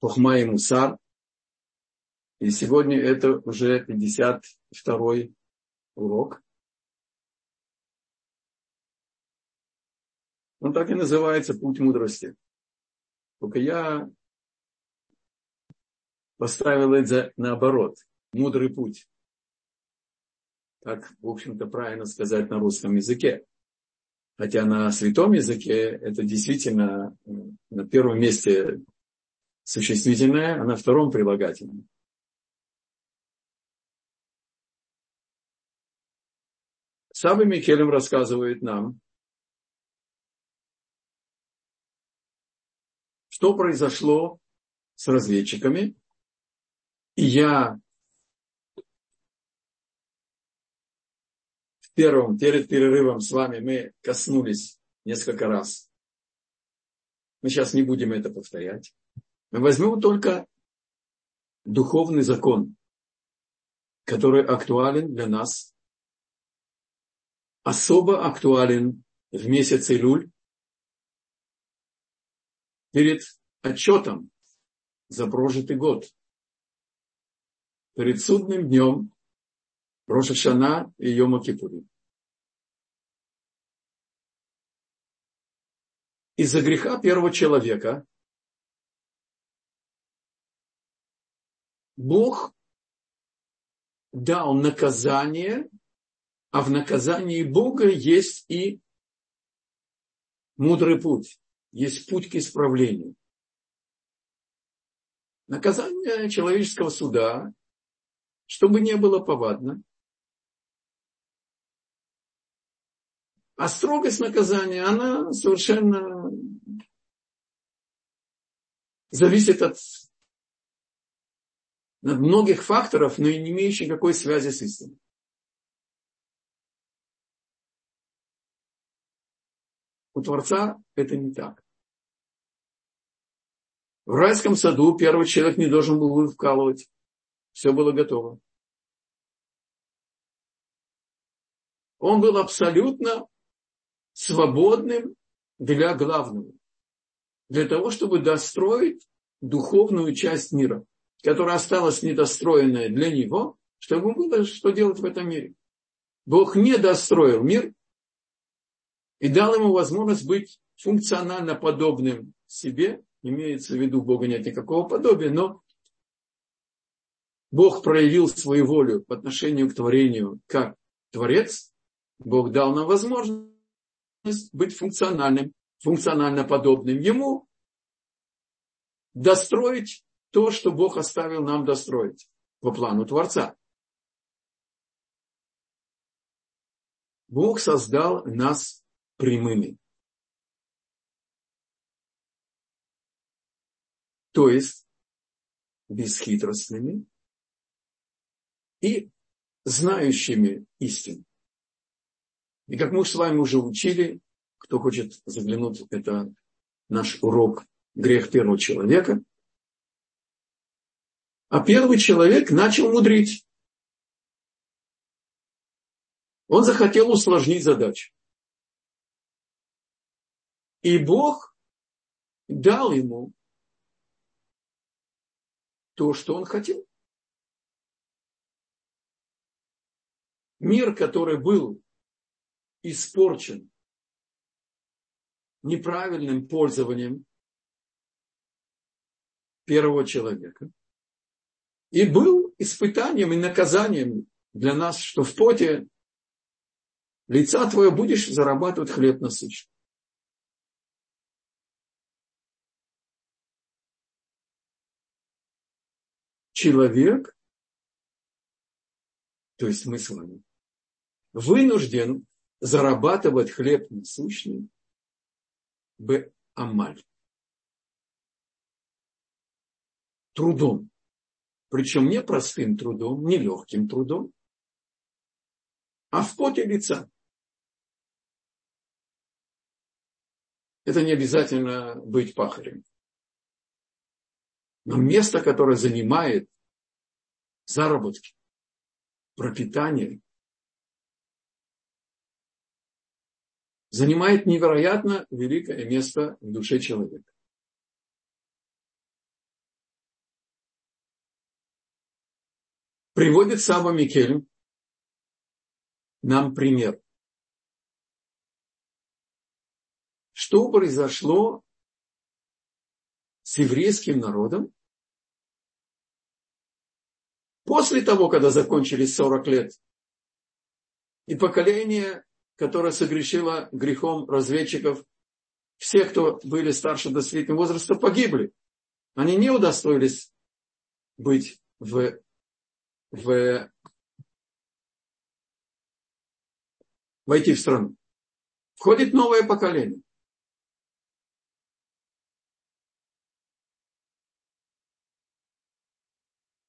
Хохма и Мусар. И сегодня это уже 52-й урок. Он так и называется «Путь мудрости». Только я поставил это наоборот. Мудрый путь. Так, в общем-то, правильно сказать на русском языке. Хотя на святом языке это действительно на первом месте существительное, а на втором прилагательное. Сабы Микелем рассказывает нам, что произошло с разведчиками. И я в первом, перед перерывом с вами мы коснулись несколько раз. Мы сейчас не будем это повторять. Мы возьмем только духовный закон, который актуален для нас, особо актуален в месяц Илюль перед отчетом за прожитый год, перед судным днем Роша Шана и Йома Кипури. Из-за греха первого человека Бог дал наказание, а в наказании Бога есть и мудрый путь, есть путь к исправлению. Наказание человеческого суда, чтобы не было повадно, А строгость наказания, она совершенно зависит от многих факторов, но и не имеющих никакой связи с истиной. У Творца это не так. В райском саду первый человек не должен был вкалывать. Все было готово. Он был абсолютно свободным для главного. Для того, чтобы достроить духовную часть мира которая осталась недостроенная для него, чтобы было что делать в этом мире. Бог не достроил мир и дал ему возможность быть функционально подобным себе. Имеется в виду, Бога нет никакого подобия, но Бог проявил свою волю по отношению к творению как Творец. Бог дал нам возможность быть функциональным, функционально подобным Ему, достроить то, что Бог оставил нам достроить по плану Творца. Бог создал нас прямыми. То есть бесхитростными и знающими истину. И как мы с вами уже учили, кто хочет заглянуть, это наш урок «Грех первого человека», а первый человек начал мудрить. Он захотел усложнить задачу. И Бог дал ему то, что он хотел. Мир, который был испорчен неправильным пользованием первого человека – и был испытанием и наказанием для нас, что в поте лица твое будешь зарабатывать хлеб насыщенный. Человек, то есть мы с вами, вынужден зарабатывать хлеб насущный б амаль. Трудом. Причем не простым трудом, не легким трудом, а в поте лица. Это не обязательно быть пахарем. Но место, которое занимает заработки, пропитание, занимает невероятно великое место в душе человека. Приводит Саба Микель нам пример. Что произошло с еврейским народом после того, когда закончились 40 лет, и поколение, которое согрешило грехом разведчиков, все, кто были старше до среднего возраста, погибли. Они не удостоились быть в, в, войти в страну. Входит новое поколение.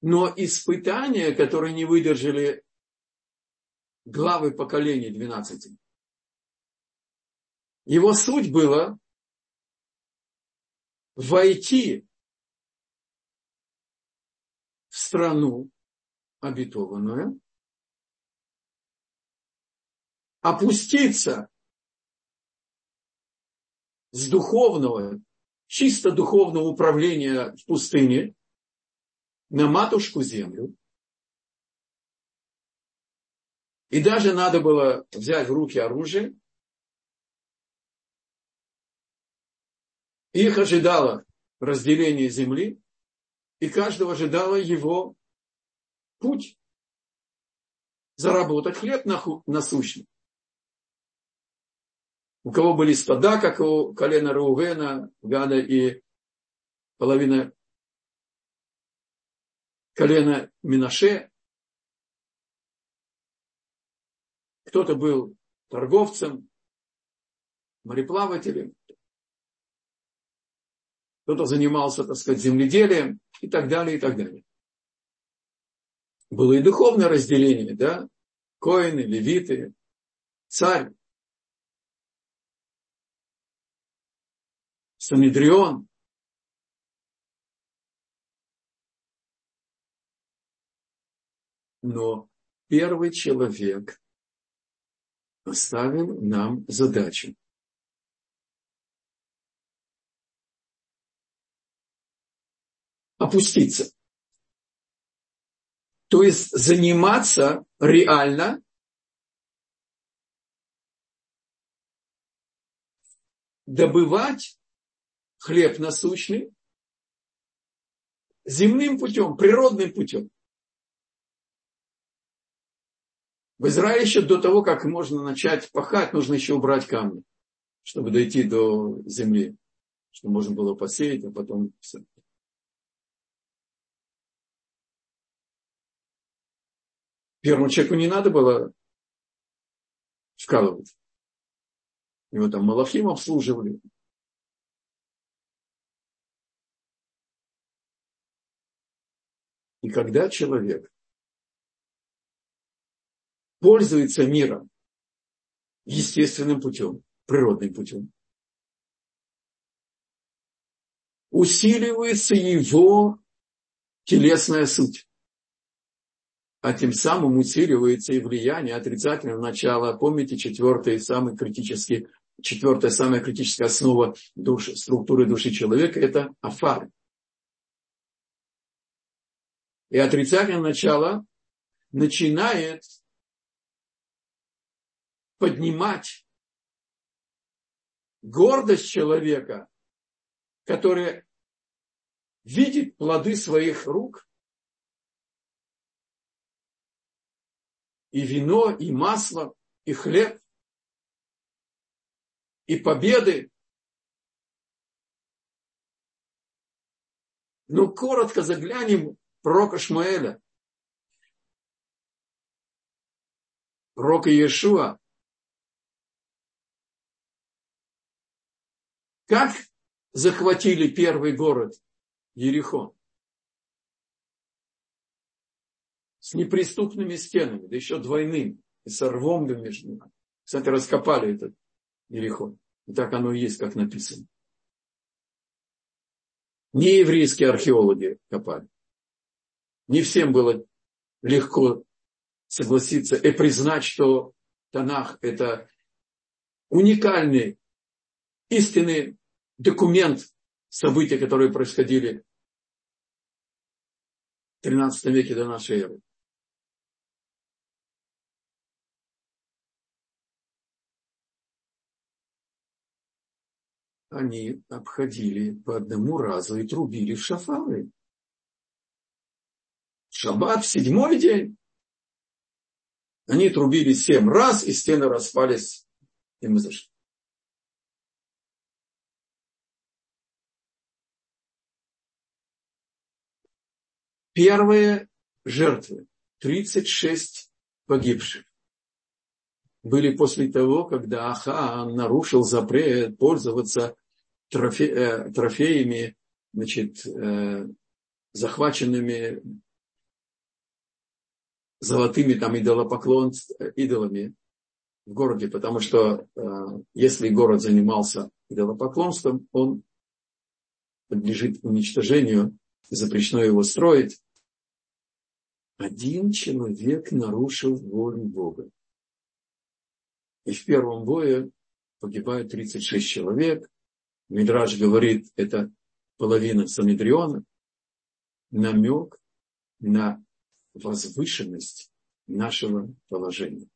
Но испытания, которые не выдержали главы поколений 12, его суть была войти в страну обетованную, опуститься с духовного, чисто духовного управления в пустыне на матушку землю. И даже надо было взять в руки оружие. Их ожидало разделение земли, и каждого ожидало его путь заработать хлеб насущный. У кого были стада, как у колена Раувена, Гада и половина колена Минаше. Кто-то был торговцем, мореплавателем, кто-то занимался, так сказать, земледелием и так далее, и так далее. Было и духовное разделение, да, коины, левиты, царь, Санедрион, Но первый человек поставил нам задачу. Опуститься. То есть заниматься реально добывать хлеб насущный земным путем, природным путем. В Израиле еще до того, как можно начать пахать, нужно еще убрать камни, чтобы дойти до земли, чтобы можно было посеять, а потом все. Первому человеку не надо было вкалывать. Его там Малахим обслуживали. И когда человек пользуется миром естественным путем, природным путем. Усиливается его телесная суть. А тем самым усиливается и влияние отрицательного начала. Помните, четвертый, самый критический, четвертая самая критическая основа души, структуры души человека – это афар. И отрицательное начало начинает поднимать гордость человека, который видит плоды своих рук, и вино, и масло, и хлеб, и победы. Но коротко заглянем пророка Шмаэля, пророка Иешуа, Как захватили первый город Ерихон? С неприступными стенами, да еще двойным, и с рвом между ними. Кстати, раскопали этот Ерихон. И так оно и есть, как написано. Не еврейские археологи копали. Не всем было легко согласиться и признать, что Танах – это уникальный, истинный документ событий, которые происходили в 13 веке до нашей эры. Они обходили по одному разу и трубили в шафары. шаббат, седьмой день, они трубили семь раз, и стены распались, и мы зашли. Первые жертвы, 36 погибших, были после того, когда Ахан нарушил запрет пользоваться трофе, э, трофеями, значит, э, захваченными золотыми там идолопоклон, идолами в городе, потому что э, если город занимался идолопоклонством, он подлежит уничтожению, запрещено его строить. Один человек нарушил волю Бога. И в первом бое погибает 36 человек. Мидраж говорит, это половина Санедриона. Намек на возвышенность нашего положения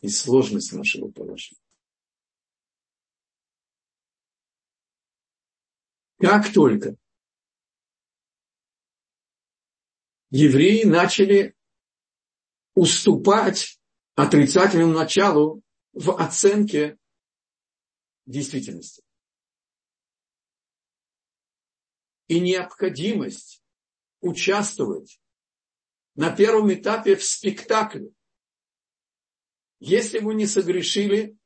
и сложность нашего положения. Как только евреи начали уступать отрицательному началу в оценке действительности. И необходимость участвовать на первом этапе в спектакле. Если вы не согрешили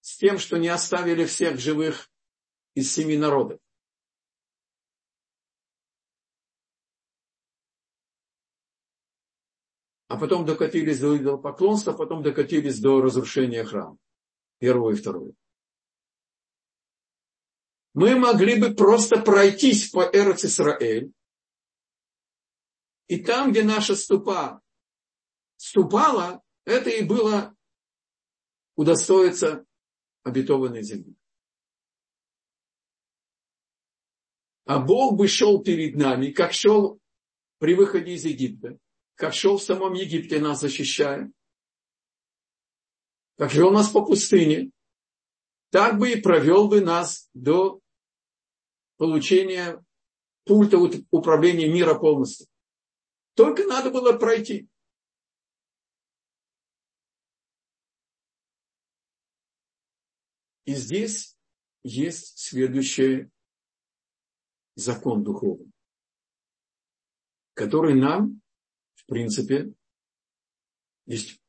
с тем, что не оставили всех живых из семи народов. А потом докатились до идолопоклонства, потом докатились до разрушения храма. Первого и второго. Мы могли бы просто пройтись по Эрц Исраэль и там, где наша ступа ступала, это и было удостоиться обетованной земли. А Бог бы шел перед нами, как шел при выходе из Египта, как шел в самом Египте нас защищая, как вел нас по пустыне, так бы и провел бы нас до получения пульта управления мира полностью. Только надо было пройти. И здесь есть следующий закон духовный, который нам, в принципе, есть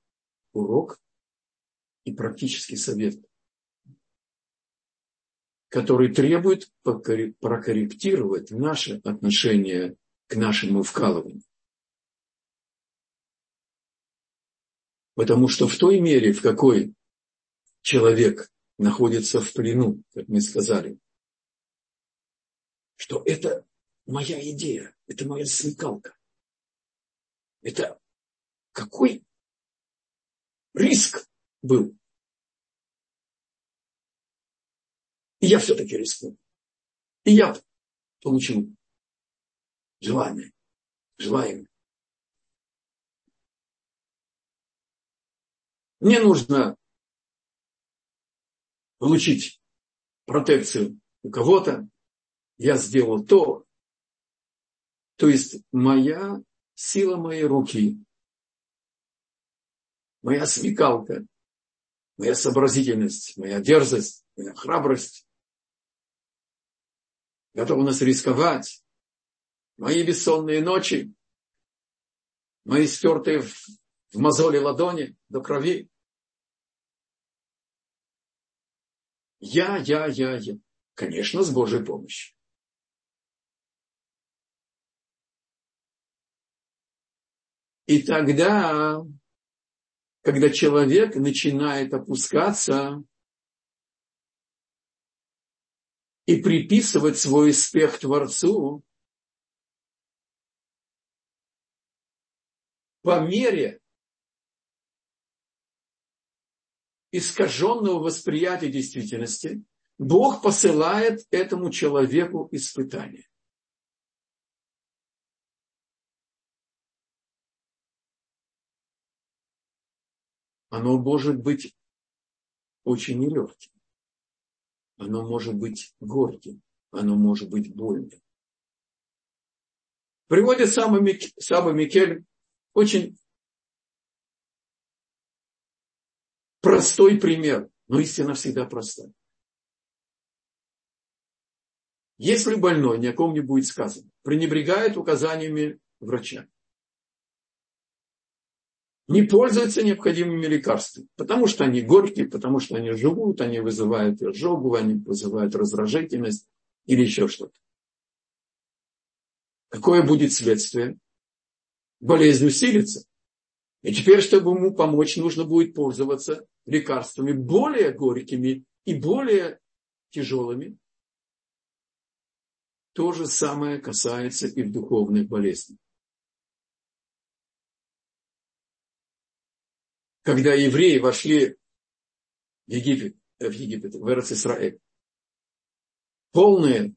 урок и практический совет, который требует прокорректировать наше отношение к нашему вкалыванию. Потому что в той мере, в какой человек находится в плену, как мы сказали, что это моя идея, это моя смекалка. Это какой риск был. И я все-таки рискну. И я получил желание, желаемое. Мне нужно получить протекцию у кого-то. Я сделал то. То есть моя сила моей руки, моя смекалка, моя сообразительность, моя дерзость, моя храбрость, готовность рисковать, мои бессонные ночи, мои стертые в в мозоли ладони до крови. Я, я, я, я. Конечно, с Божьей помощью. И тогда, когда человек начинает опускаться и приписывать свой успех Творцу, по мере искаженного восприятия действительности, Бог посылает этому человеку испытание. Оно может быть очень нелегким. Оно может быть горьким, оно может быть больным. Приводит Саба Микель очень простой пример, но истина всегда проста. Если больной, ни о ком не будет сказано, пренебрегает указаниями врача, не пользуются необходимыми лекарствами, потому что они горькие, потому что они живут, они вызывают изжогу, они вызывают раздражительность или еще что-то. Какое будет следствие? Болезнь усилится. И теперь, чтобы ему помочь, нужно будет пользоваться лекарствами более горькими и более тяжелыми. То же самое касается и в духовных болезнях. Когда евреи вошли в Египет, э, в Египет, в Эрц Исраэль, полное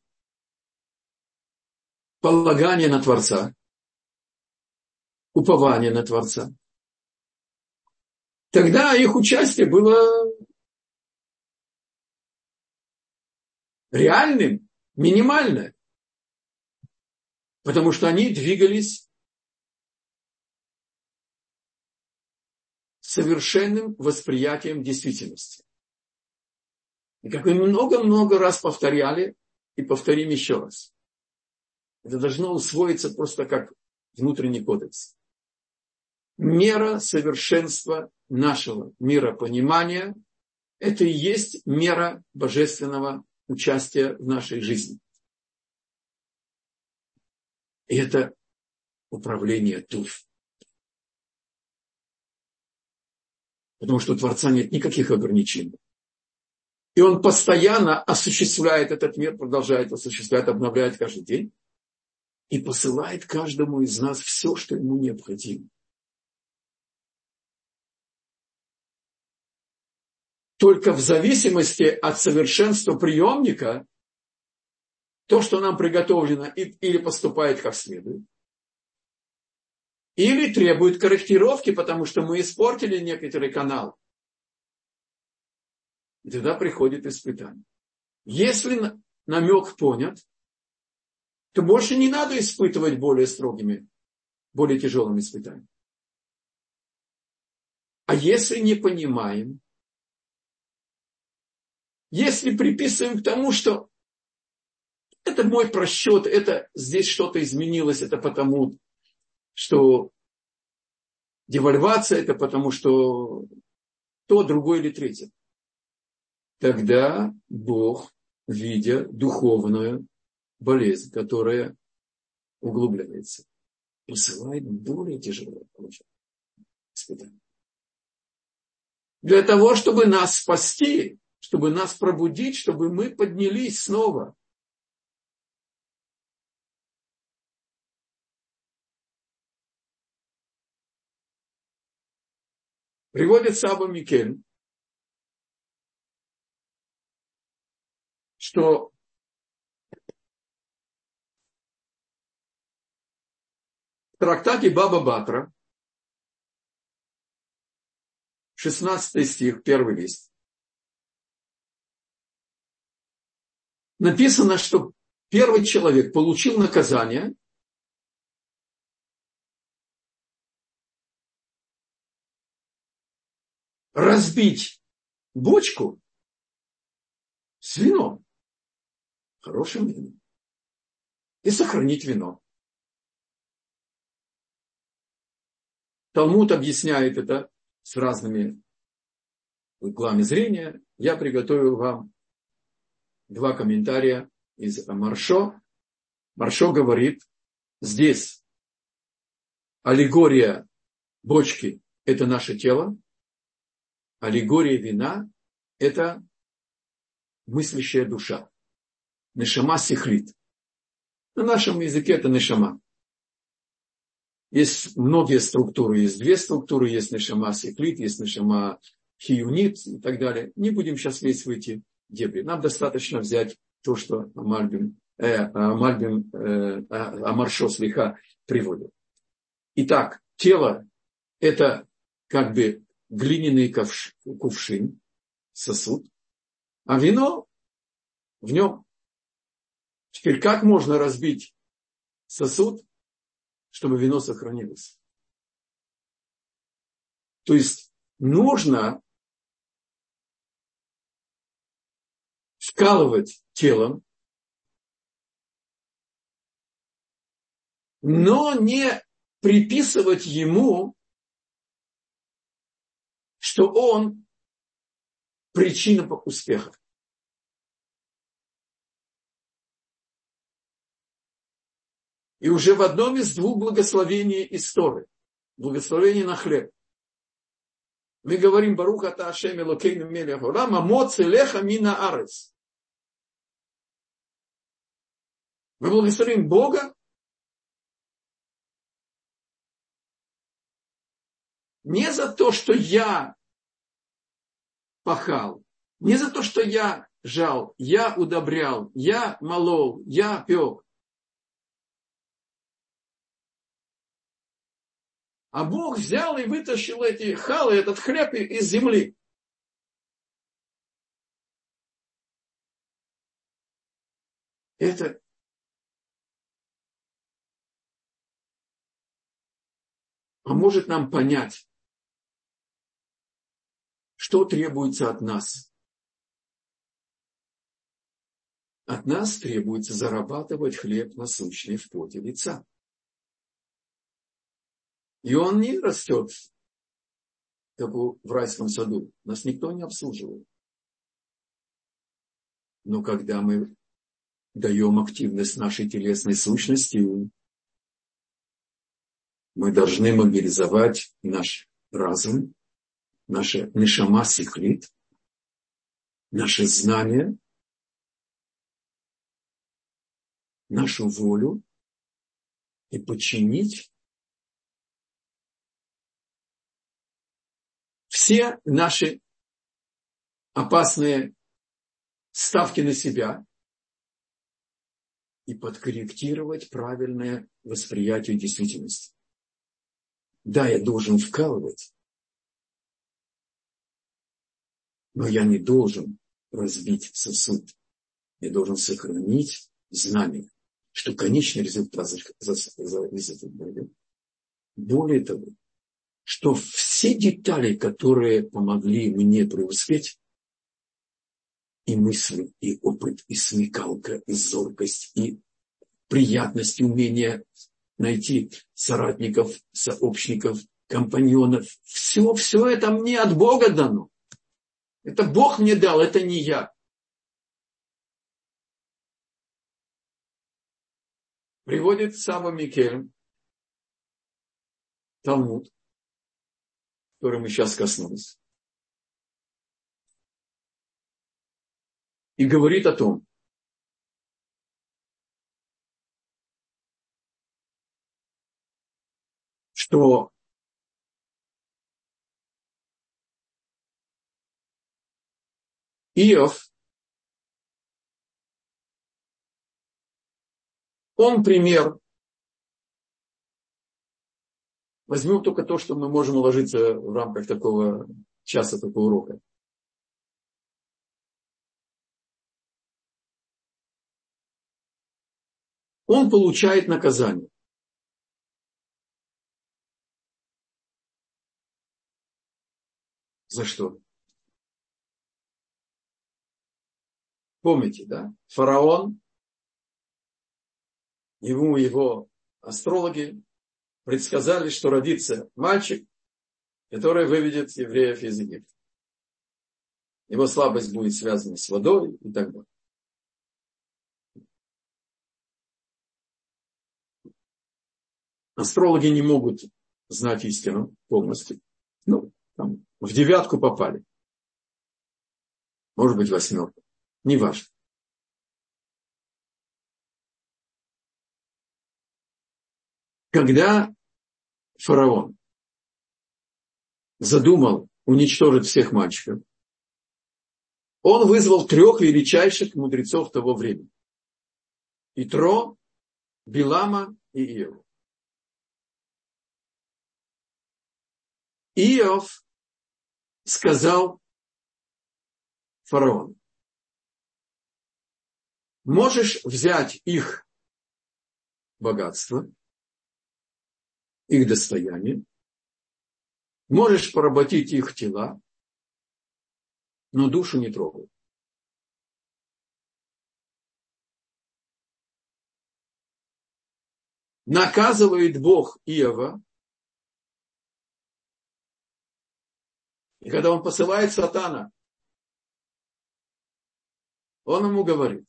полагание на Творца, упование на Творца, тогда их участие было реальным, минимальное, потому что они двигались совершенным восприятием действительности. И как мы много-много раз повторяли, и повторим еще раз. Это должно усвоиться просто как внутренний кодекс. Мера совершенства нашего миропонимания – это и есть мера божественного участия в нашей жизни. И это управление Туф. Потому что у Творца нет никаких ограничений. И он постоянно осуществляет этот мир, продолжает осуществлять, обновляет каждый день и посылает каждому из нас все, что ему необходимо. Только в зависимости от совершенства приемника, то, что нам приготовлено, или поступает как следует, или требует корректировки, потому что мы испортили некоторый канал. И тогда приходит испытание. Если намек понят, то больше не надо испытывать более строгими, более тяжелыми испытаниями. А если не понимаем, если приписываем к тому, что это мой просчет, это здесь что-то изменилось, это потому, что девальвация это потому, что то, другое или третье. Тогда Бог, видя духовную болезнь, которая углубляется, посылает более тяжелое испытание. Для того, чтобы нас спасти, чтобы нас пробудить, чтобы мы поднялись снова – Приводит Саба Микель, что в трактате Баба Батра, 16 стих, первый лист, написано, что первый человек получил наказание разбить бочку с вином, хорошим вином, и сохранить вино. Талмуд объясняет это с разными углами зрения. Я приготовил вам два комментария из Маршо. Маршо говорит, здесь аллегория бочки – это наше тело, аллегория вина – это мыслящая душа. Нешама сихлит. На нашем языке это нешама. Есть многие структуры, есть две структуры, есть нешама сихлит, есть нешама хиюнит и так далее. Не будем сейчас лезть в эти дебри. Нам достаточно взять то, что Амальбин, э, Амальбин э, Амаршо слегка приводит. Итак, тело – это как бы глиняный ковш, кувшин, сосуд, а вино в нем. Теперь как можно разбить сосуд, чтобы вино сохранилось? То есть нужно вкалывать телом, но не приписывать ему, что он причина успеха. И уже в одном из двух благословений истории, благословение на хлеб, мы говорим Баруха Таашем Элокейну Мелех Олам, Амоц Элеха Мина Арес. Мы благословим Бога не за то, что я пахал, не за то, что я жал, я удобрял, я молол, я пек. А Бог взял и вытащил эти халы, этот хлеб из земли. Это поможет нам понять, что требуется от нас. От нас требуется зарабатывать хлеб насущный в поте лица. И он не растет, как в райском саду. Нас никто не обслуживает. Но когда мы даем активность нашей телесной сущности, мы должны мобилизовать наш разум, наше нишама сихлит, наше знание, нашу волю и подчинить все наши опасные ставки на себя и подкорректировать правильное восприятие действительности. Да, я должен вкалывать, но я не должен разбить сосуд. Я должен сохранить знание, что конечный результат зависит от Бога. Более того, что все детали, которые помогли мне преуспеть, и мысли, и опыт, и смекалка, и зоркость, и приятность, и умение найти соратников, сообщников, компаньонов. Все, все это мне от Бога дано. Это Бог мне дал, это не я. Приводит Саба Микель, Талмуд, который мы сейчас коснулись. И говорит о том, что Иов, он пример Возьмем только то, что мы можем уложиться в рамках такого часа, такого урока. Он получает наказание. За что? Помните, да? Фараон, ему его астрологи предсказали, что родится мальчик, который выведет евреев из Египта. Его слабость будет связана с водой и так далее. Астрологи не могут знать истину полностью. Ну, там, в девятку попали. Может быть, восьмерку. Неважно. Когда фараон задумал уничтожить всех мальчиков, он вызвал трех величайших мудрецов того времени. Итро, Билама и Иов. Иов сказал фараону, можешь взять их богатство, их достояние, можешь поработить их тела, но душу не трогай. Наказывает Бог Иова, и когда он посылает сатана, он ему говорит,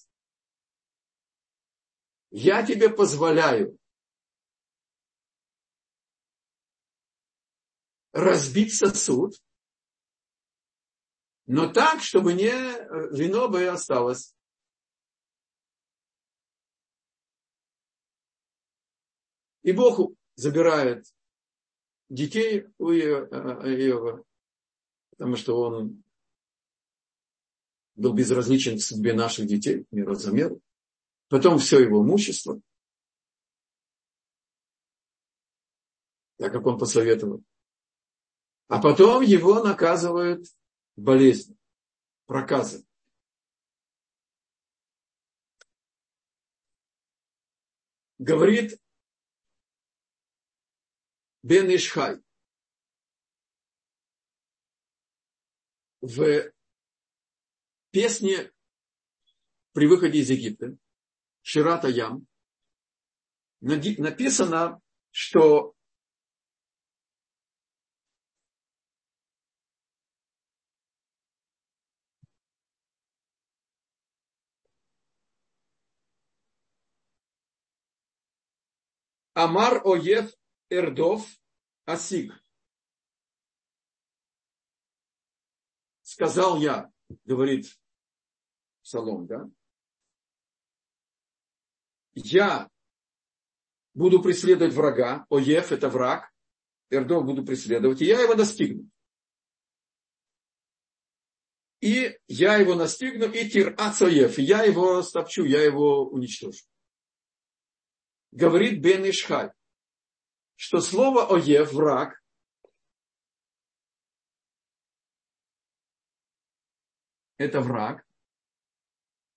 я тебе позволяю разбить сосуд, но так, чтобы не вино бы осталось. И Бог забирает детей у Иова, потому что он был безразличен к судьбе наших детей, миру за меру. Потом все его имущество, так как он посоветовал. А потом его наказывают болезнь, проказы. Говорит Бен Ишхай в песне при выходе из Египта Ширата Ям написано, что Амар Оев Эрдов Асик. Сказал я, говорит Псалом, да? Я буду преследовать врага, Оев это враг, Эрдов буду преследовать, и я его достигну. И я его настигну, и тир ацоев, я его стопчу, я его уничтожу. Говорит Бен Ишхай, что слово Оев, враг, это враг,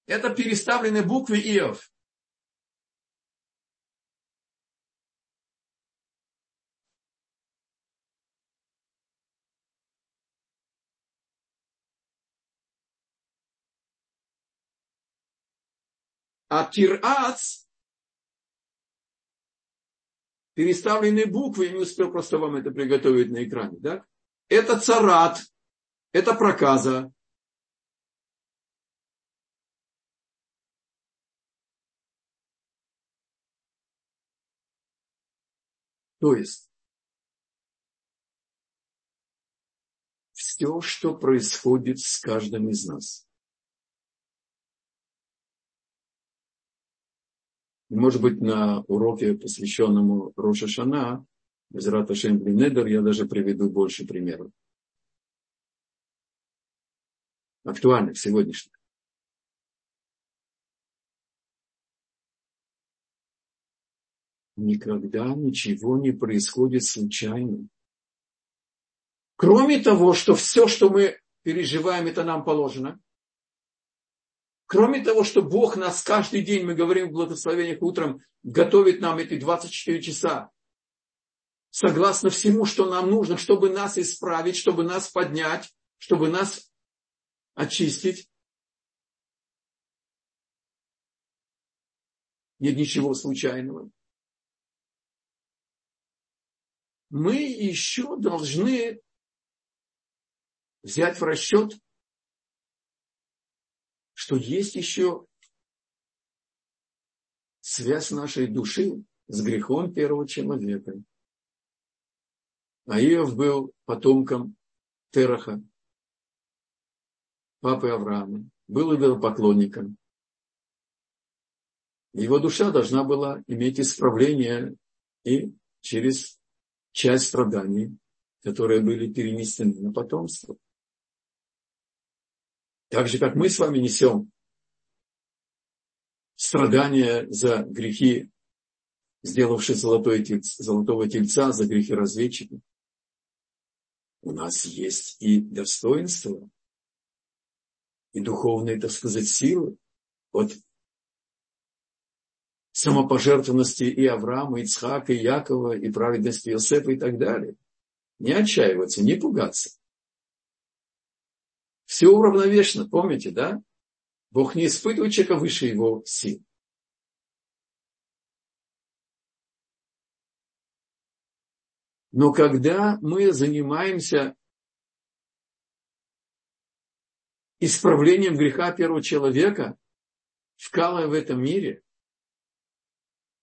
это переставленные буквы Иов. А тирац переставленные буквы, я не успел просто вам это приготовить на экране, да? Это царат, это проказа. То есть, все, что происходит с каждым из нас – Может быть, на уроке, посвященному Роша Шана, Безрат Ашем я даже приведу больше примеров. Актуальных, сегодняшних. Никогда ничего не происходит случайно. Кроме того, что все, что мы переживаем, это нам положено – Кроме того, что Бог нас каждый день, мы говорим в благословениях утром, готовит нам эти 24 часа, согласно всему, что нам нужно, чтобы нас исправить, чтобы нас поднять, чтобы нас очистить. Нет ничего случайного. Мы еще должны взять в расчет что есть еще связь нашей души с грехом первого человека. А Иов был потомком Тераха, папы Авраама, был поклонником. Его душа должна была иметь исправление и через часть страданий, которые были перенесены на потомство. Так же, как мы с вами несем страдания за грехи, сделавшие золотой тельц, золотого тельца, за грехи разведчика. У нас есть и достоинство, и духовные, так сказать, силы. Вот самопожертвованности и Авраама, и Ицхака, и Якова, и праведности Иосифа и так далее. Не отчаиваться, не пугаться. Все уравновешено, помните, да? Бог не испытывает человека выше его сил. Но когда мы занимаемся исправлением греха первого человека, вкалывая в этом мире,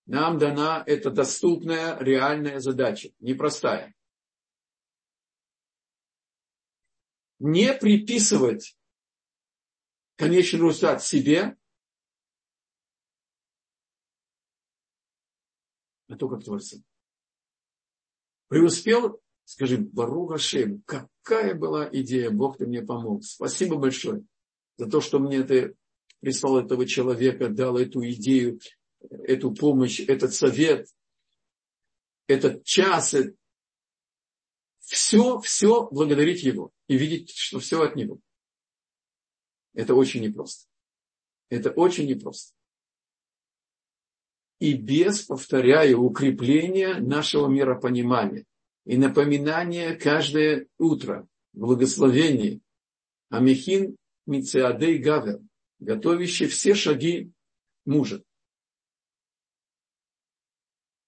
нам дана эта доступная, реальная задача, непростая. Не приписывать конечный результат себе, а только к Творцу. Преуспел, скажи, Баруха Шем, какая была идея, Бог ты мне помог. Спасибо большое за то, что мне ты прислал этого человека, дал эту идею, эту помощь, этот совет, этот час. Все, все благодарить его и видеть, что все от него. Это очень непросто. Это очень непросто. И без, повторяю, укрепления нашего миропонимания и напоминания каждое утро благословений Амихин Мициадей Гавер, готовящий все шаги мужа.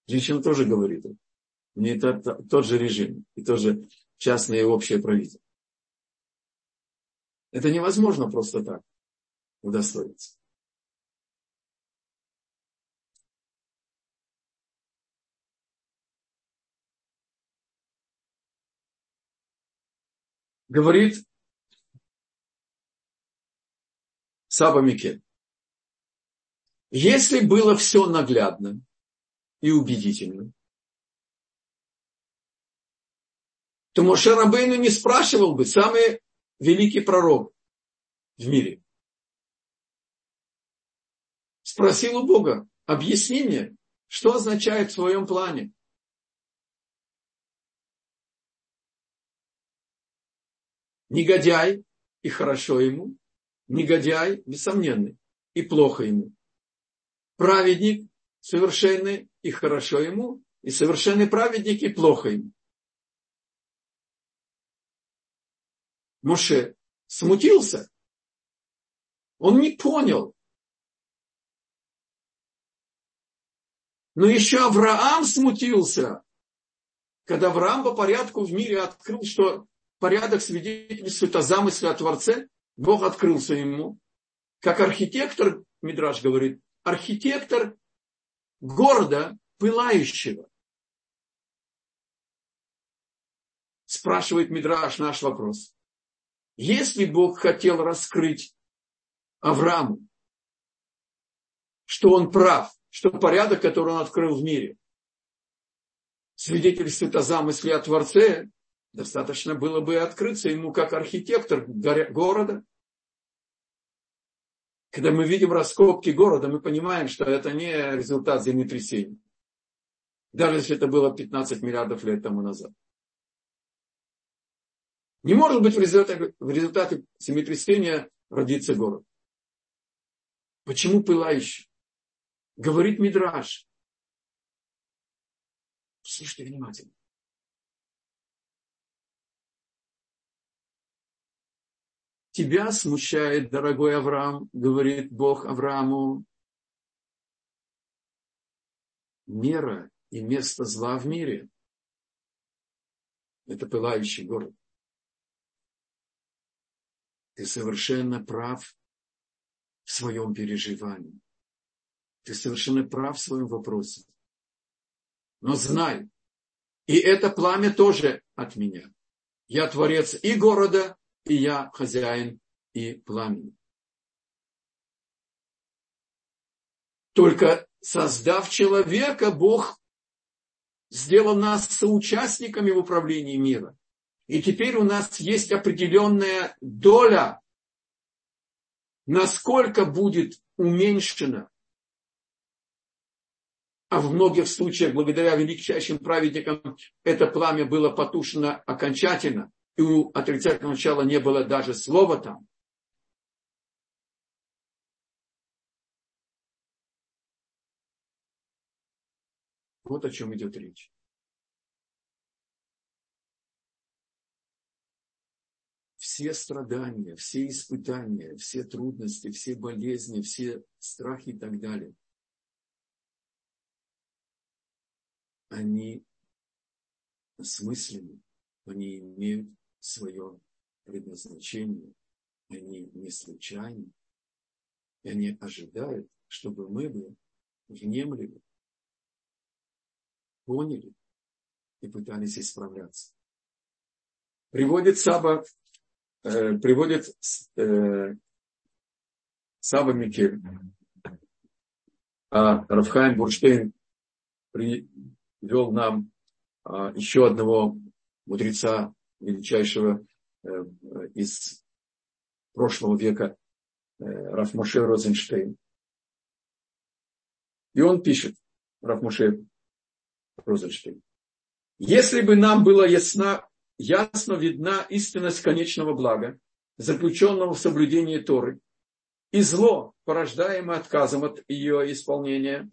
Женщина тоже говорит, не это тот же режим и тоже частное и общее правительство. Это невозможно просто так удостоиться. Говорит Саба Мике. Если было все наглядно и убедительно, то Моше Рабейну не спрашивал бы самый великий пророк в мире. Спросил у Бога, объясни мне, что означает в своем плане. Негодяй и хорошо ему, негодяй бессомненный и плохо ему. Праведник совершенный и хорошо ему, и совершенный праведник и плохо ему. Моше смутился. Он не понял. Но еще Авраам смутился, когда Авраам по порядку в мире открыл, что порядок свидетельствует о замысле о Творце, Бог открылся ему. Как архитектор, Мидраш говорит, архитектор города пылающего. Спрашивает Мидраш наш вопрос. Если Бог хотел раскрыть Аврааму, что он прав, что порядок, который он открыл в мире, свидетельствует о замысле о Творце, достаточно было бы открыться ему как архитектор города. Когда мы видим раскопки города, мы понимаем, что это не результат землетрясения. Даже если это было 15 миллиардов лет тому назад. Не может быть в результате, в результате землетрясения родиться город. Почему пылающий? Говорит Мидраш. Слушайте внимательно. Тебя смущает, дорогой Авраам, говорит Бог Аврааму, мера и место зла в мире. Это пылающий город. Ты совершенно прав в своем переживании. Ты совершенно прав в своем вопросе. Но знай, и это пламя тоже от меня. Я творец и города, и я хозяин и пламени. Только создав человека, Бог сделал нас соучастниками в управлении мира. И теперь у нас есть определенная доля, насколько будет уменьшена, а в многих случаях, благодаря величайшим праведникам, это пламя было потушено окончательно, и у отрицательного начала не было даже слова там. Вот о чем идет речь. Все страдания, все испытания, все трудности, все болезни, все страхи и так далее, они осмыслены, они имеют свое предназначение, они не случайны, и они ожидают, чтобы мы бы внемлили, поняли и пытались исправляться. Приводит Саба, э, приводит э, Саба Микель, а Рафхайм Бурштейн привел нам а, еще одного мудреца величайшего э, из прошлого века, э, Рафмоше Розенштейн. И он пишет, Рафмоше Розенштейн, если бы нам было ясна, ясно видна истинность конечного блага, заключенного в соблюдении Торы, и зло, порождаемое отказом от ее исполнения,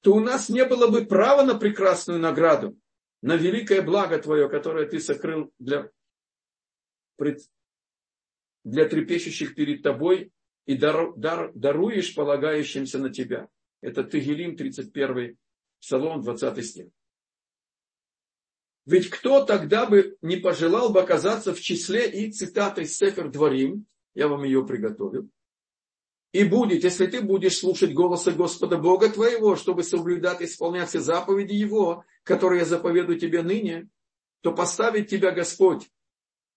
то у нас не было бы права на прекрасную награду, на великое благо Твое, которое Ты сокрыл для, для трепещущих перед Тобой и дар, дар, даруешь полагающимся на Тебя. Это Тегелим, 31 Псалом, 20 стих. Ведь кто тогда бы не пожелал бы оказаться в числе и цитаты Сефер Дворим, я вам ее приготовил, и будет, если ты будешь слушать голоса Господа Бога твоего, чтобы соблюдать и исполнять все заповеди Его, которые я заповедую тебе ныне, то поставит тебя Господь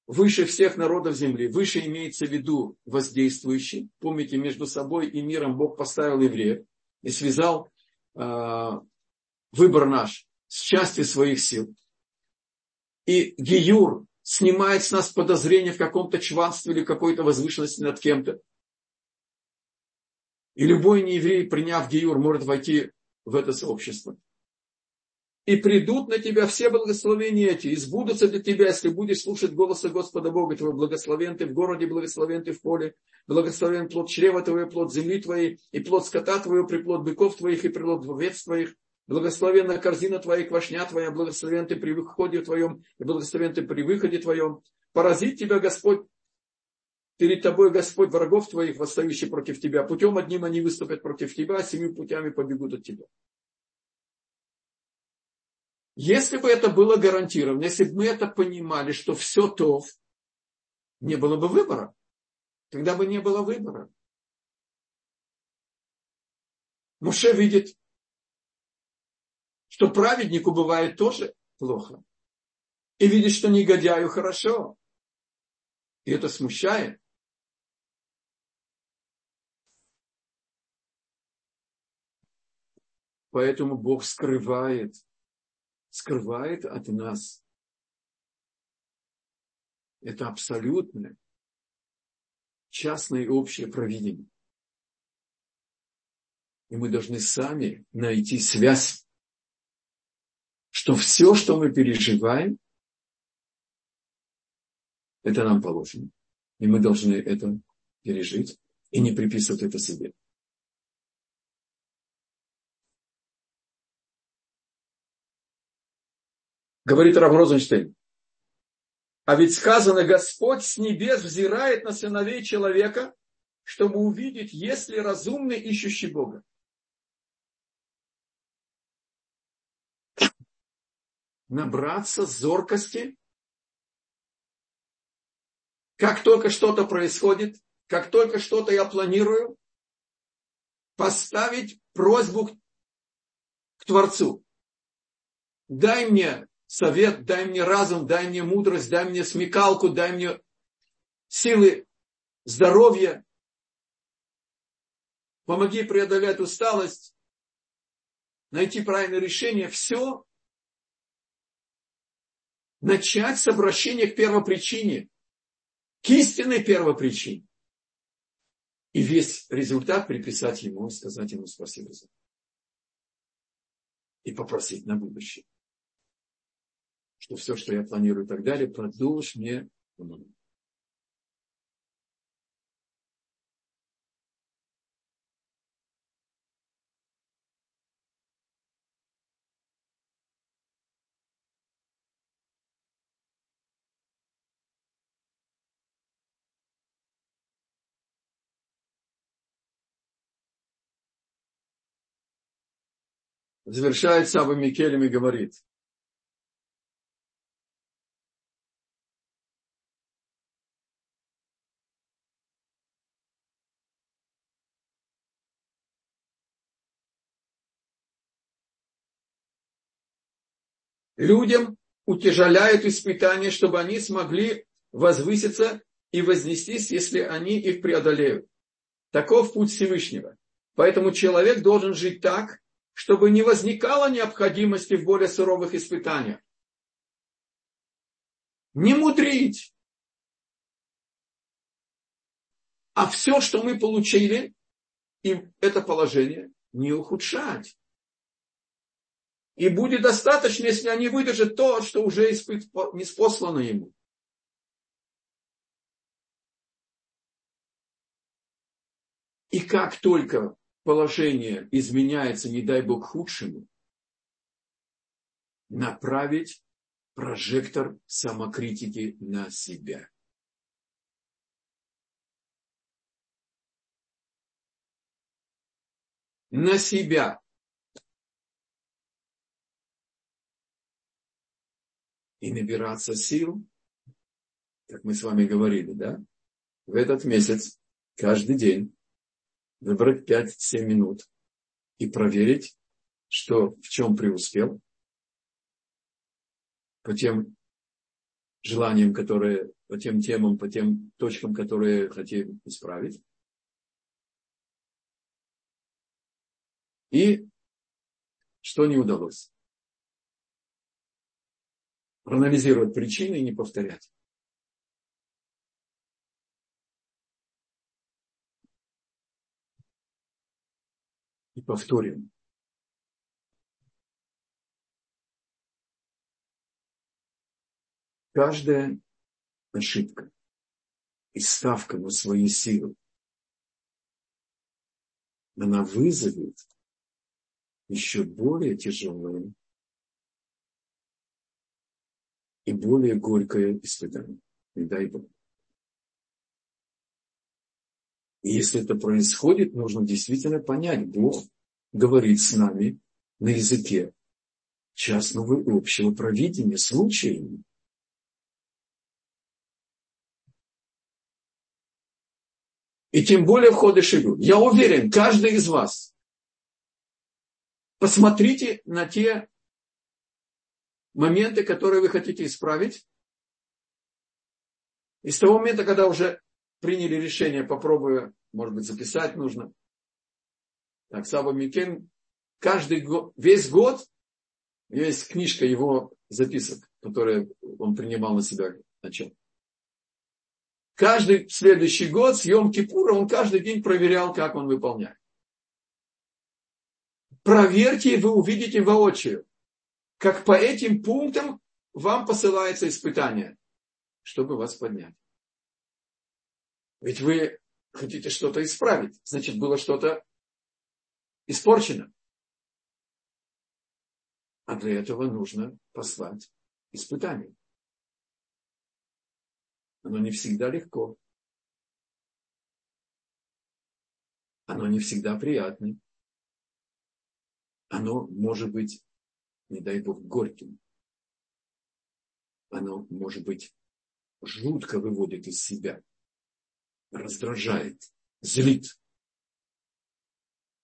выше всех народов земли. Выше имеется в виду воздействующий. Помните, между собой и миром Бог поставил евреев и связал э, выбор наш с частью своих сил. И Гиюр снимает с нас подозрение в каком-то чванстве или какой-то возвышенности над кем-то. И любой нееврей, приняв Гиюр, может войти в это сообщество. И придут на тебя все благословения эти, и сбудутся для тебя, если будешь слушать голоса Господа Бога твоего. Благословен ты в городе, благословен ты в поле, благословен плод чрева твоего, плод земли твоей, и плод скота твоего, приплод быков твоих, и приплод овец твоих. Благословенна корзина твоя квашня твоя, благословен ты при выходе твоем, и благословен ты при выходе твоем. Поразит тебя Господь перед тобой Господь врагов твоих, восстающих против тебя. Путем одним они выступят против тебя, а семью путями побегут от тебя. Если бы это было гарантировано, если бы мы это понимали, что все то, не было бы выбора. Тогда бы не было выбора. Муше видит, что праведнику бывает тоже плохо. И видит, что негодяю хорошо. И это смущает. Поэтому Бог скрывает, скрывает от нас. Это абсолютное, частное и общее провидение. И мы должны сами найти связь, что все, что мы переживаем, это нам положено. И мы должны это пережить и не приписывать это себе. Говорит Рав Розенштейн. А ведь сказано, Господь с небес взирает на сыновей человека, чтобы увидеть, есть ли разумный, ищущий Бога. Набраться зоркости, как только что-то происходит, как только что-то я планирую, поставить просьбу к Творцу. Дай мне совет, дай мне разум, дай мне мудрость, дай мне смекалку, дай мне силы, здоровье. Помоги преодолеть усталость, найти правильное решение. Все начать с обращения к первопричине, к истинной первопричине. И весь результат приписать ему, сказать ему спасибо за И попросить на будущее что все, что я планирую и так далее, продолжь мне помогать. Завершает Саба Микелем и говорит, людям утяжеляют испытания, чтобы они смогли возвыситься и вознестись, если они их преодолеют. Таков путь Всевышнего. Поэтому человек должен жить так, чтобы не возникало необходимости в более суровых испытаниях. Не мудрить. А все, что мы получили, и это положение не ухудшать. И будет достаточно, если они выдержат то, что уже не спослано ему. И как только положение изменяется, не дай Бог, худшему, направить прожектор самокритики на себя. На себя. И набираться сил, как мы с вами говорили, да, в этот месяц, каждый день, выбрать 5-7 минут и проверить, что в чем преуспел, по тем желаниям, которые, по тем темам, по тем точкам, которые хотим исправить. И что не удалось. Проанализировать причины и не повторять. Повторим. Каждая ошибка и ставка на свои силы, она вызовет еще более тяжелое и более горькое испытание. Не дай Бог. И если это происходит, нужно действительно понять, Бог говорит с нами на языке частного и общего провидения случаями. И тем более в ходе Шигу. Я уверен, каждый из вас, посмотрите на те моменты, которые вы хотите исправить. И с того момента, когда уже приняли решение, попробую, может быть, записать нужно. Так, Саба Микен каждый год, весь год есть книжка его записок, которые он принимал на себя начал. Каждый следующий год с Йом Кипура он каждый день проверял, как он выполняет. Проверьте, и вы увидите воочию, как по этим пунктам вам посылается испытание, чтобы вас поднять. Ведь вы хотите что-то исправить. Значит, было что-то испорчено. А для этого нужно послать испытание. Оно не всегда легко. Оно не всегда приятно. Оно может быть, не дай Бог, горьким. Оно может быть жутко выводит из себя раздражает, злит.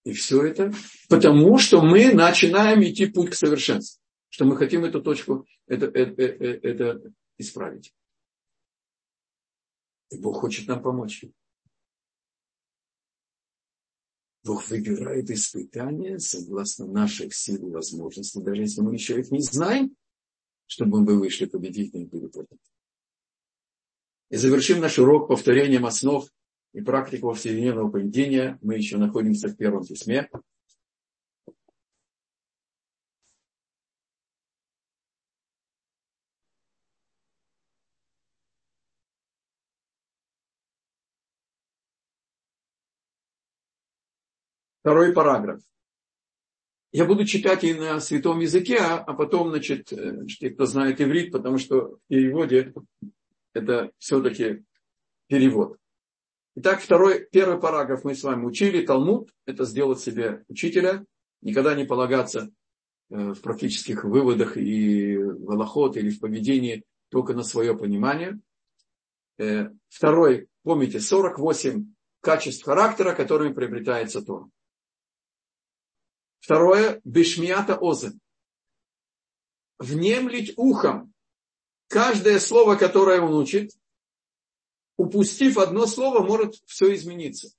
И все это потому, что мы начинаем идти путь к совершенству. Что мы хотим эту точку, это, это, это, это исправить. И Бог хочет нам помочь. Бог выбирает испытания согласно наших сил и возможностей, даже если мы еще их не знаем, чтобы мы вышли победителями и были подняты. И завершим наш урок повторением основ и практик повседневного поведения. Мы еще находимся в первом письме. Второй параграф. Я буду читать и на святом языке, а, а потом, значит, э, те, кто знает иврит, потому что в переводе это все-таки перевод. Итак, второй, первый параграф мы с вами учили. Талмуд – это сделать себе учителя, никогда не полагаться в практических выводах и в аллахот или в поведении только на свое понимание. Второй, помните, 48 качеств характера, которыми приобретается Тора. Второе, бешмията озен. Внемлить ухом каждое слово, которое он учит, упустив одно слово, может все измениться.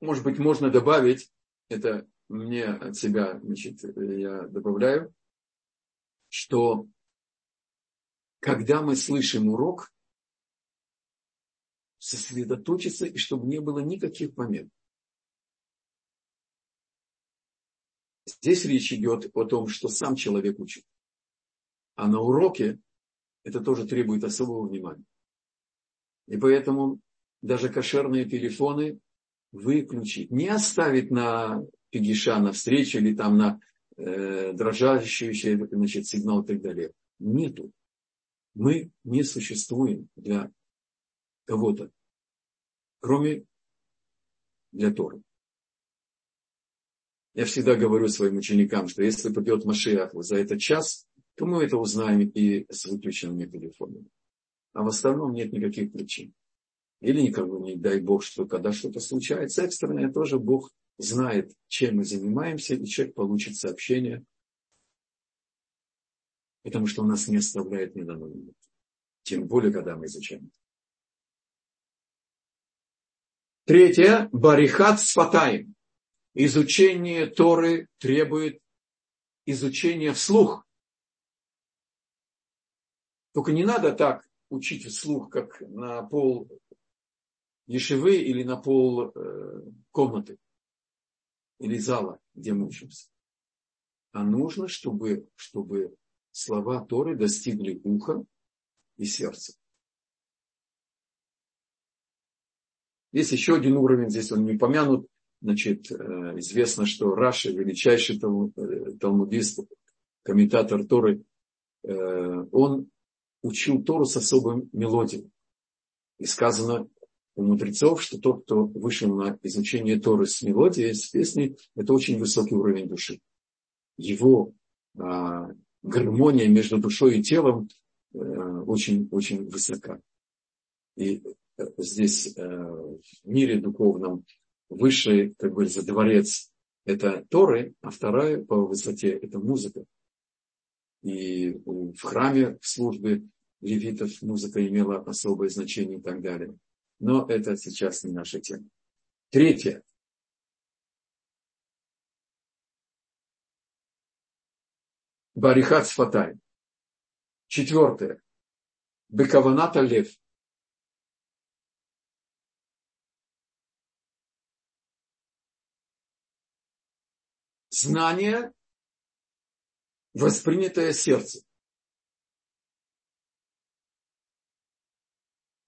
Может быть, можно добавить, это мне от себя, значит, я добавляю, что когда мы слышим урок, сосредоточиться, и чтобы не было никаких помех. Здесь речь идет о том, что сам человек учит. А на уроке это тоже требует особого внимания. И поэтому даже кошерные телефоны выключить. Не оставить на пигиша, на встречу или там на э, дрожащий значит, сигнал и так далее. Нету. Мы не существуем для кого-то, кроме для Торы. Я всегда говорю своим ученикам, что если придет Машиах за этот час, то мы это узнаем и с выключенными телефонами. А в остальном нет никаких причин. Или никого не дай Бог, что когда что-то случается экстренное, тоже Бог знает, чем мы занимаемся, и человек получит сообщение, потому что он нас не оставляет ни на минуту. Тем более, когда мы изучаем. Третье. Барихат сфатаем изучение Торы требует изучения вслух. Только не надо так учить вслух, как на пол ешевы или на пол э, комнаты или зала, где мы учимся. А нужно, чтобы, чтобы слова Торы достигли уха и сердца. Есть еще один уровень, здесь он не упомянут, Значит, э, известно, что Раша, величайший э, талмудист, комментатор Торы, э, он учил Тору с особым мелодией. И сказано у мудрецов, что тот, кто вышел на изучение Торы с мелодией, с песней, это очень высокий уровень души. Его а, гармония между душой и телом очень, очень высока. И здесь в мире духовном высший, как говорится, дворец – это Торы, а вторая по высоте – это музыка. И в храме, в службе левитов музыка имела особое значение и так далее. Но это сейчас не наша тема. Третье. Барихат Сфатай. Четвертое. Бекаваната лев. Знание, воспринятое сердцем.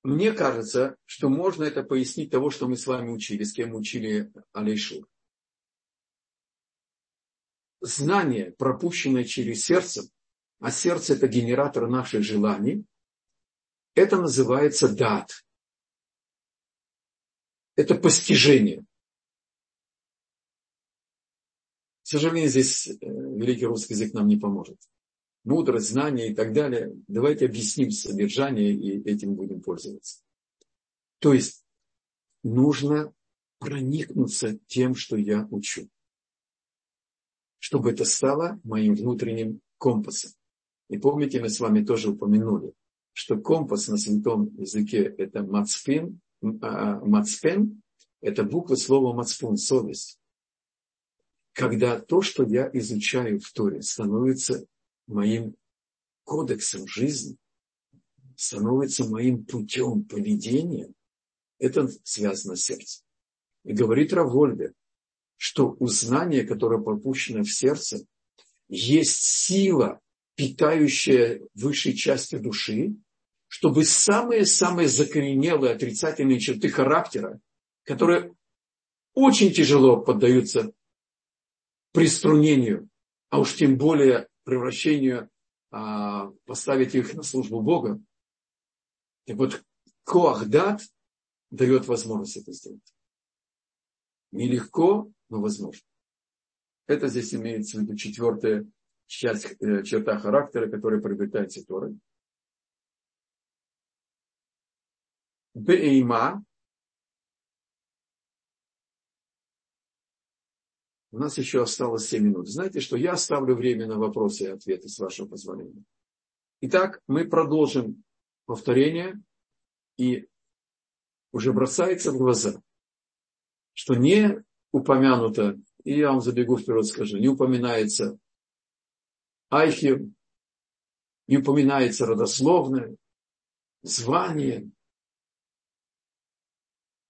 Мне кажется, что можно это пояснить того, что мы с вами учили, с кем учили Алейшур. Знание, пропущенное через сердце, а сердце это генератор наших желаний, это называется дат. Это постижение. Сожалению, здесь э, великий русский язык нам не поможет. Мудрость, знание и так далее. Давайте объясним содержание и этим будем пользоваться. То есть нужно проникнуться тем, что я учу. Чтобы это стало моим внутренним компасом. И помните, мы с вами тоже упомянули, что компас на святом языке это мацпин, а, мацпен, это буквы слова мацпун, совесть когда то, что я изучаю в Торе, становится моим кодексом жизни, становится моим путем поведения, это связано с сердцем. И говорит Равольбе, что у знания, которое пропущено в сердце, есть сила, питающая высшей части души, чтобы самые-самые закоренелые отрицательные черты характера, которые очень тяжело поддаются приструнению, а уж тем более превращению, а, поставить их на службу Бога. Так вот, Коахдат дает возможность это сделать. Нелегко, но возможно. Это здесь имеется в виду четвертая часть, э, черта характера, которая приобретается Торой. Бейма. У нас еще осталось 7 минут. Знаете, что я оставлю время на вопросы и ответы, с вашего позволения. Итак, мы продолжим повторение, и уже бросается в глаза, что не упомянуто, и я вам забегу вперед скажу, не упоминается Айхер, не упоминается родословное, звание,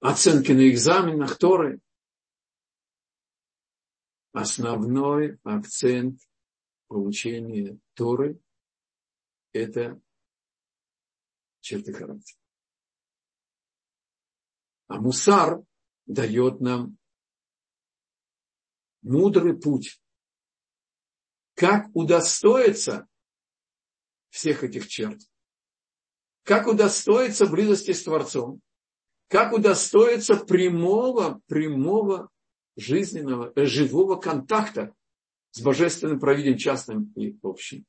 оценки на экзаменах Торы. Основной акцент получения Торы – это черты характера. А мусар дает нам мудрый путь. Как удостоиться всех этих черт? Как удостоиться близости с Творцом? Как удостоиться прямого, прямого жизненного, э, живого контакта с божественным провидением частным и общим?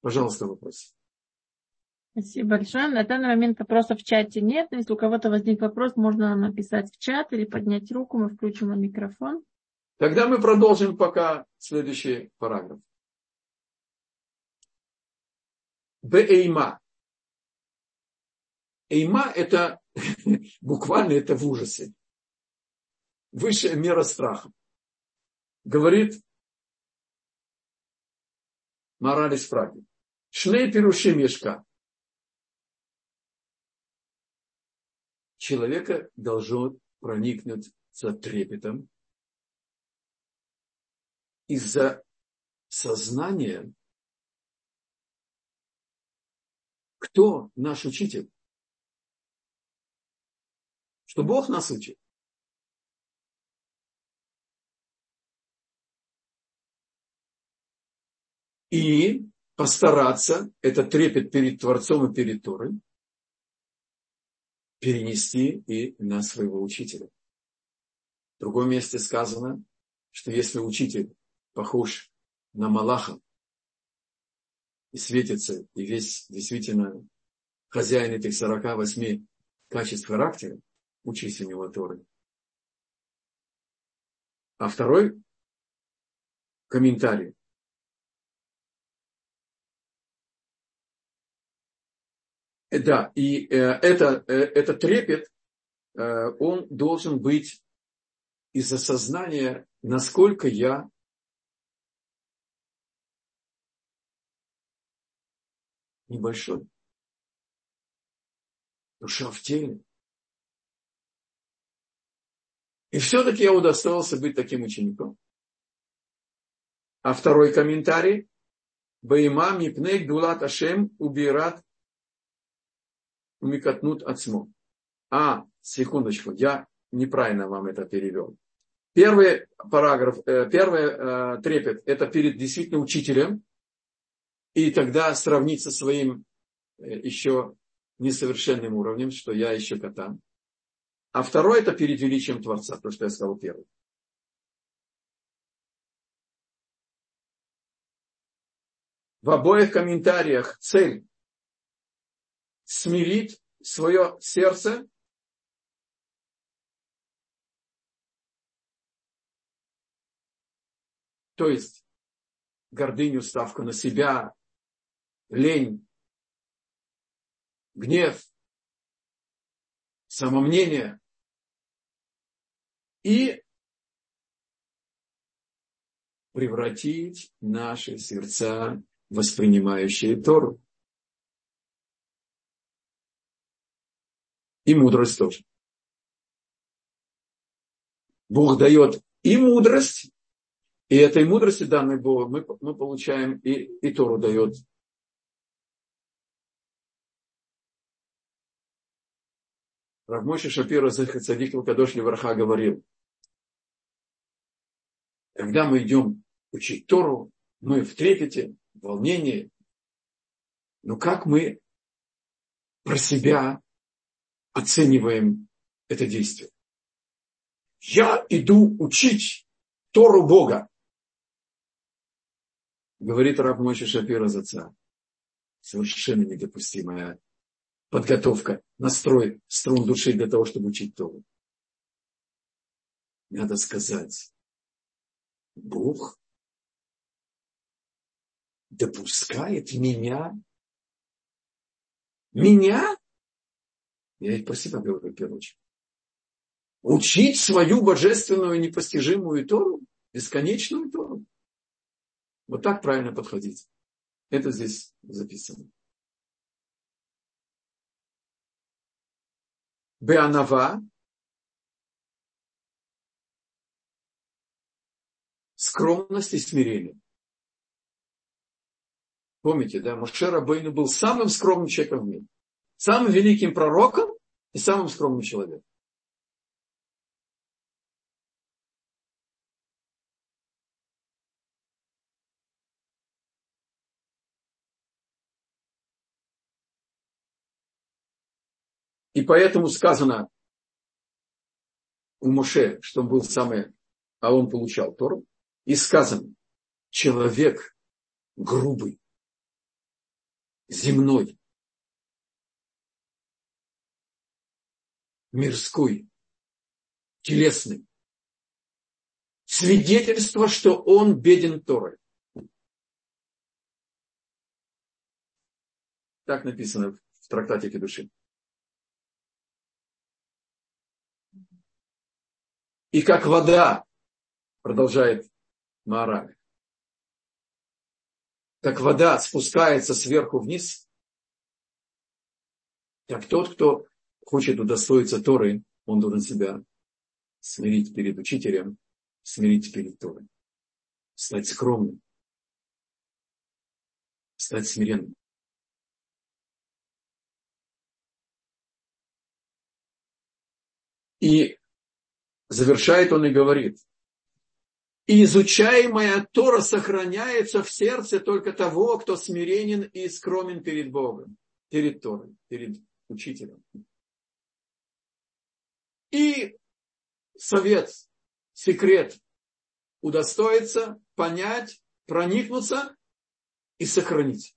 Пожалуйста, вопрос. Спасибо большое. На данный момент вопросов в чате нет. Если у кого-то возник вопрос, можно написать в чат или поднять руку, мы включим микрофон. Тогда мы продолжим пока следующий параграф. Бейма. Эйма – это буквально это в ужасе. Высшая мера страха. Говорит Моралис Праги. Шней пируши мешка. Человека должен проникнуть за трепетом из-за сознания, кто наш учитель что Бог нас учит. И постараться этот трепет перед Творцом и перед Торой перенести и на своего учителя. В другом месте сказано, что если учитель похож на Малаха и светится, и весь действительно хозяин этих 48 качеств характера, учись у него Торы. А второй комментарий. Э, да, и э, это, э, этот трепет, э, он должен быть из осознания, насколько я небольшой. Душа в теле. И все-таки я удостоился быть таким учеником. А второй комментарий. Баима мипней дулат ашем убират умикатнут ацмо. А, секундочку, я неправильно вам это перевел. Первый параграф, э, первый э, трепет – это перед действительно учителем, и тогда сравнить со своим э, еще несовершенным уровнем, что я еще катан. А второй это перед величием Творца, то, что я сказал первый. В обоих комментариях цель смирить свое сердце то есть гордыню, ставку на себя, лень, гнев, самомнение, и превратить наши сердца, воспринимающие Тору. И мудрость тоже. Бог дает и мудрость, и этой мудрости, данной Богом, мы, мы получаем, и, и Тору дает Равмойши Шапира Захацадик Лукадош Левраха говорил, когда мы идем учить Тору, мы в трепете, в волнении, Но как мы про себя оцениваем это действие? Я иду учить Тору Бога. Говорит раб Мойши Шапира Заца. Совершенно недопустимая подготовка, настрой струн души для того, чтобы учить Тору. Надо сказать, Бог допускает меня, меня, я ведь про говорю в первую очередь, учить свою божественную непостижимую Тору, бесконечную Тору. Вот так правильно подходить. Это здесь записано. Беанава скромность и смирение. Помните, да, Моше Рабейну был самым скромным человеком в мире. Самым великим пророком и самым скромным человеком. И поэтому сказано у Моше, что он был самый, а он получал Тору. И сказано, человек грубый, земной, мирской, телесный. Свидетельство, что он беден Торой. Так написано в трактате души. И как вода, продолжает Маораль, как вода спускается сверху вниз, так тот, кто хочет удостоиться Торы, он должен себя смирить перед учителем, смирить перед Торой, стать скромным, стать смиренным. И завершает он и говорит, и изучаемая Тора сохраняется в сердце только того, кто смиренен и скромен перед Богом, перед Торой, перед учителем. И совет, секрет удостоиться, понять, проникнуться и сохранить.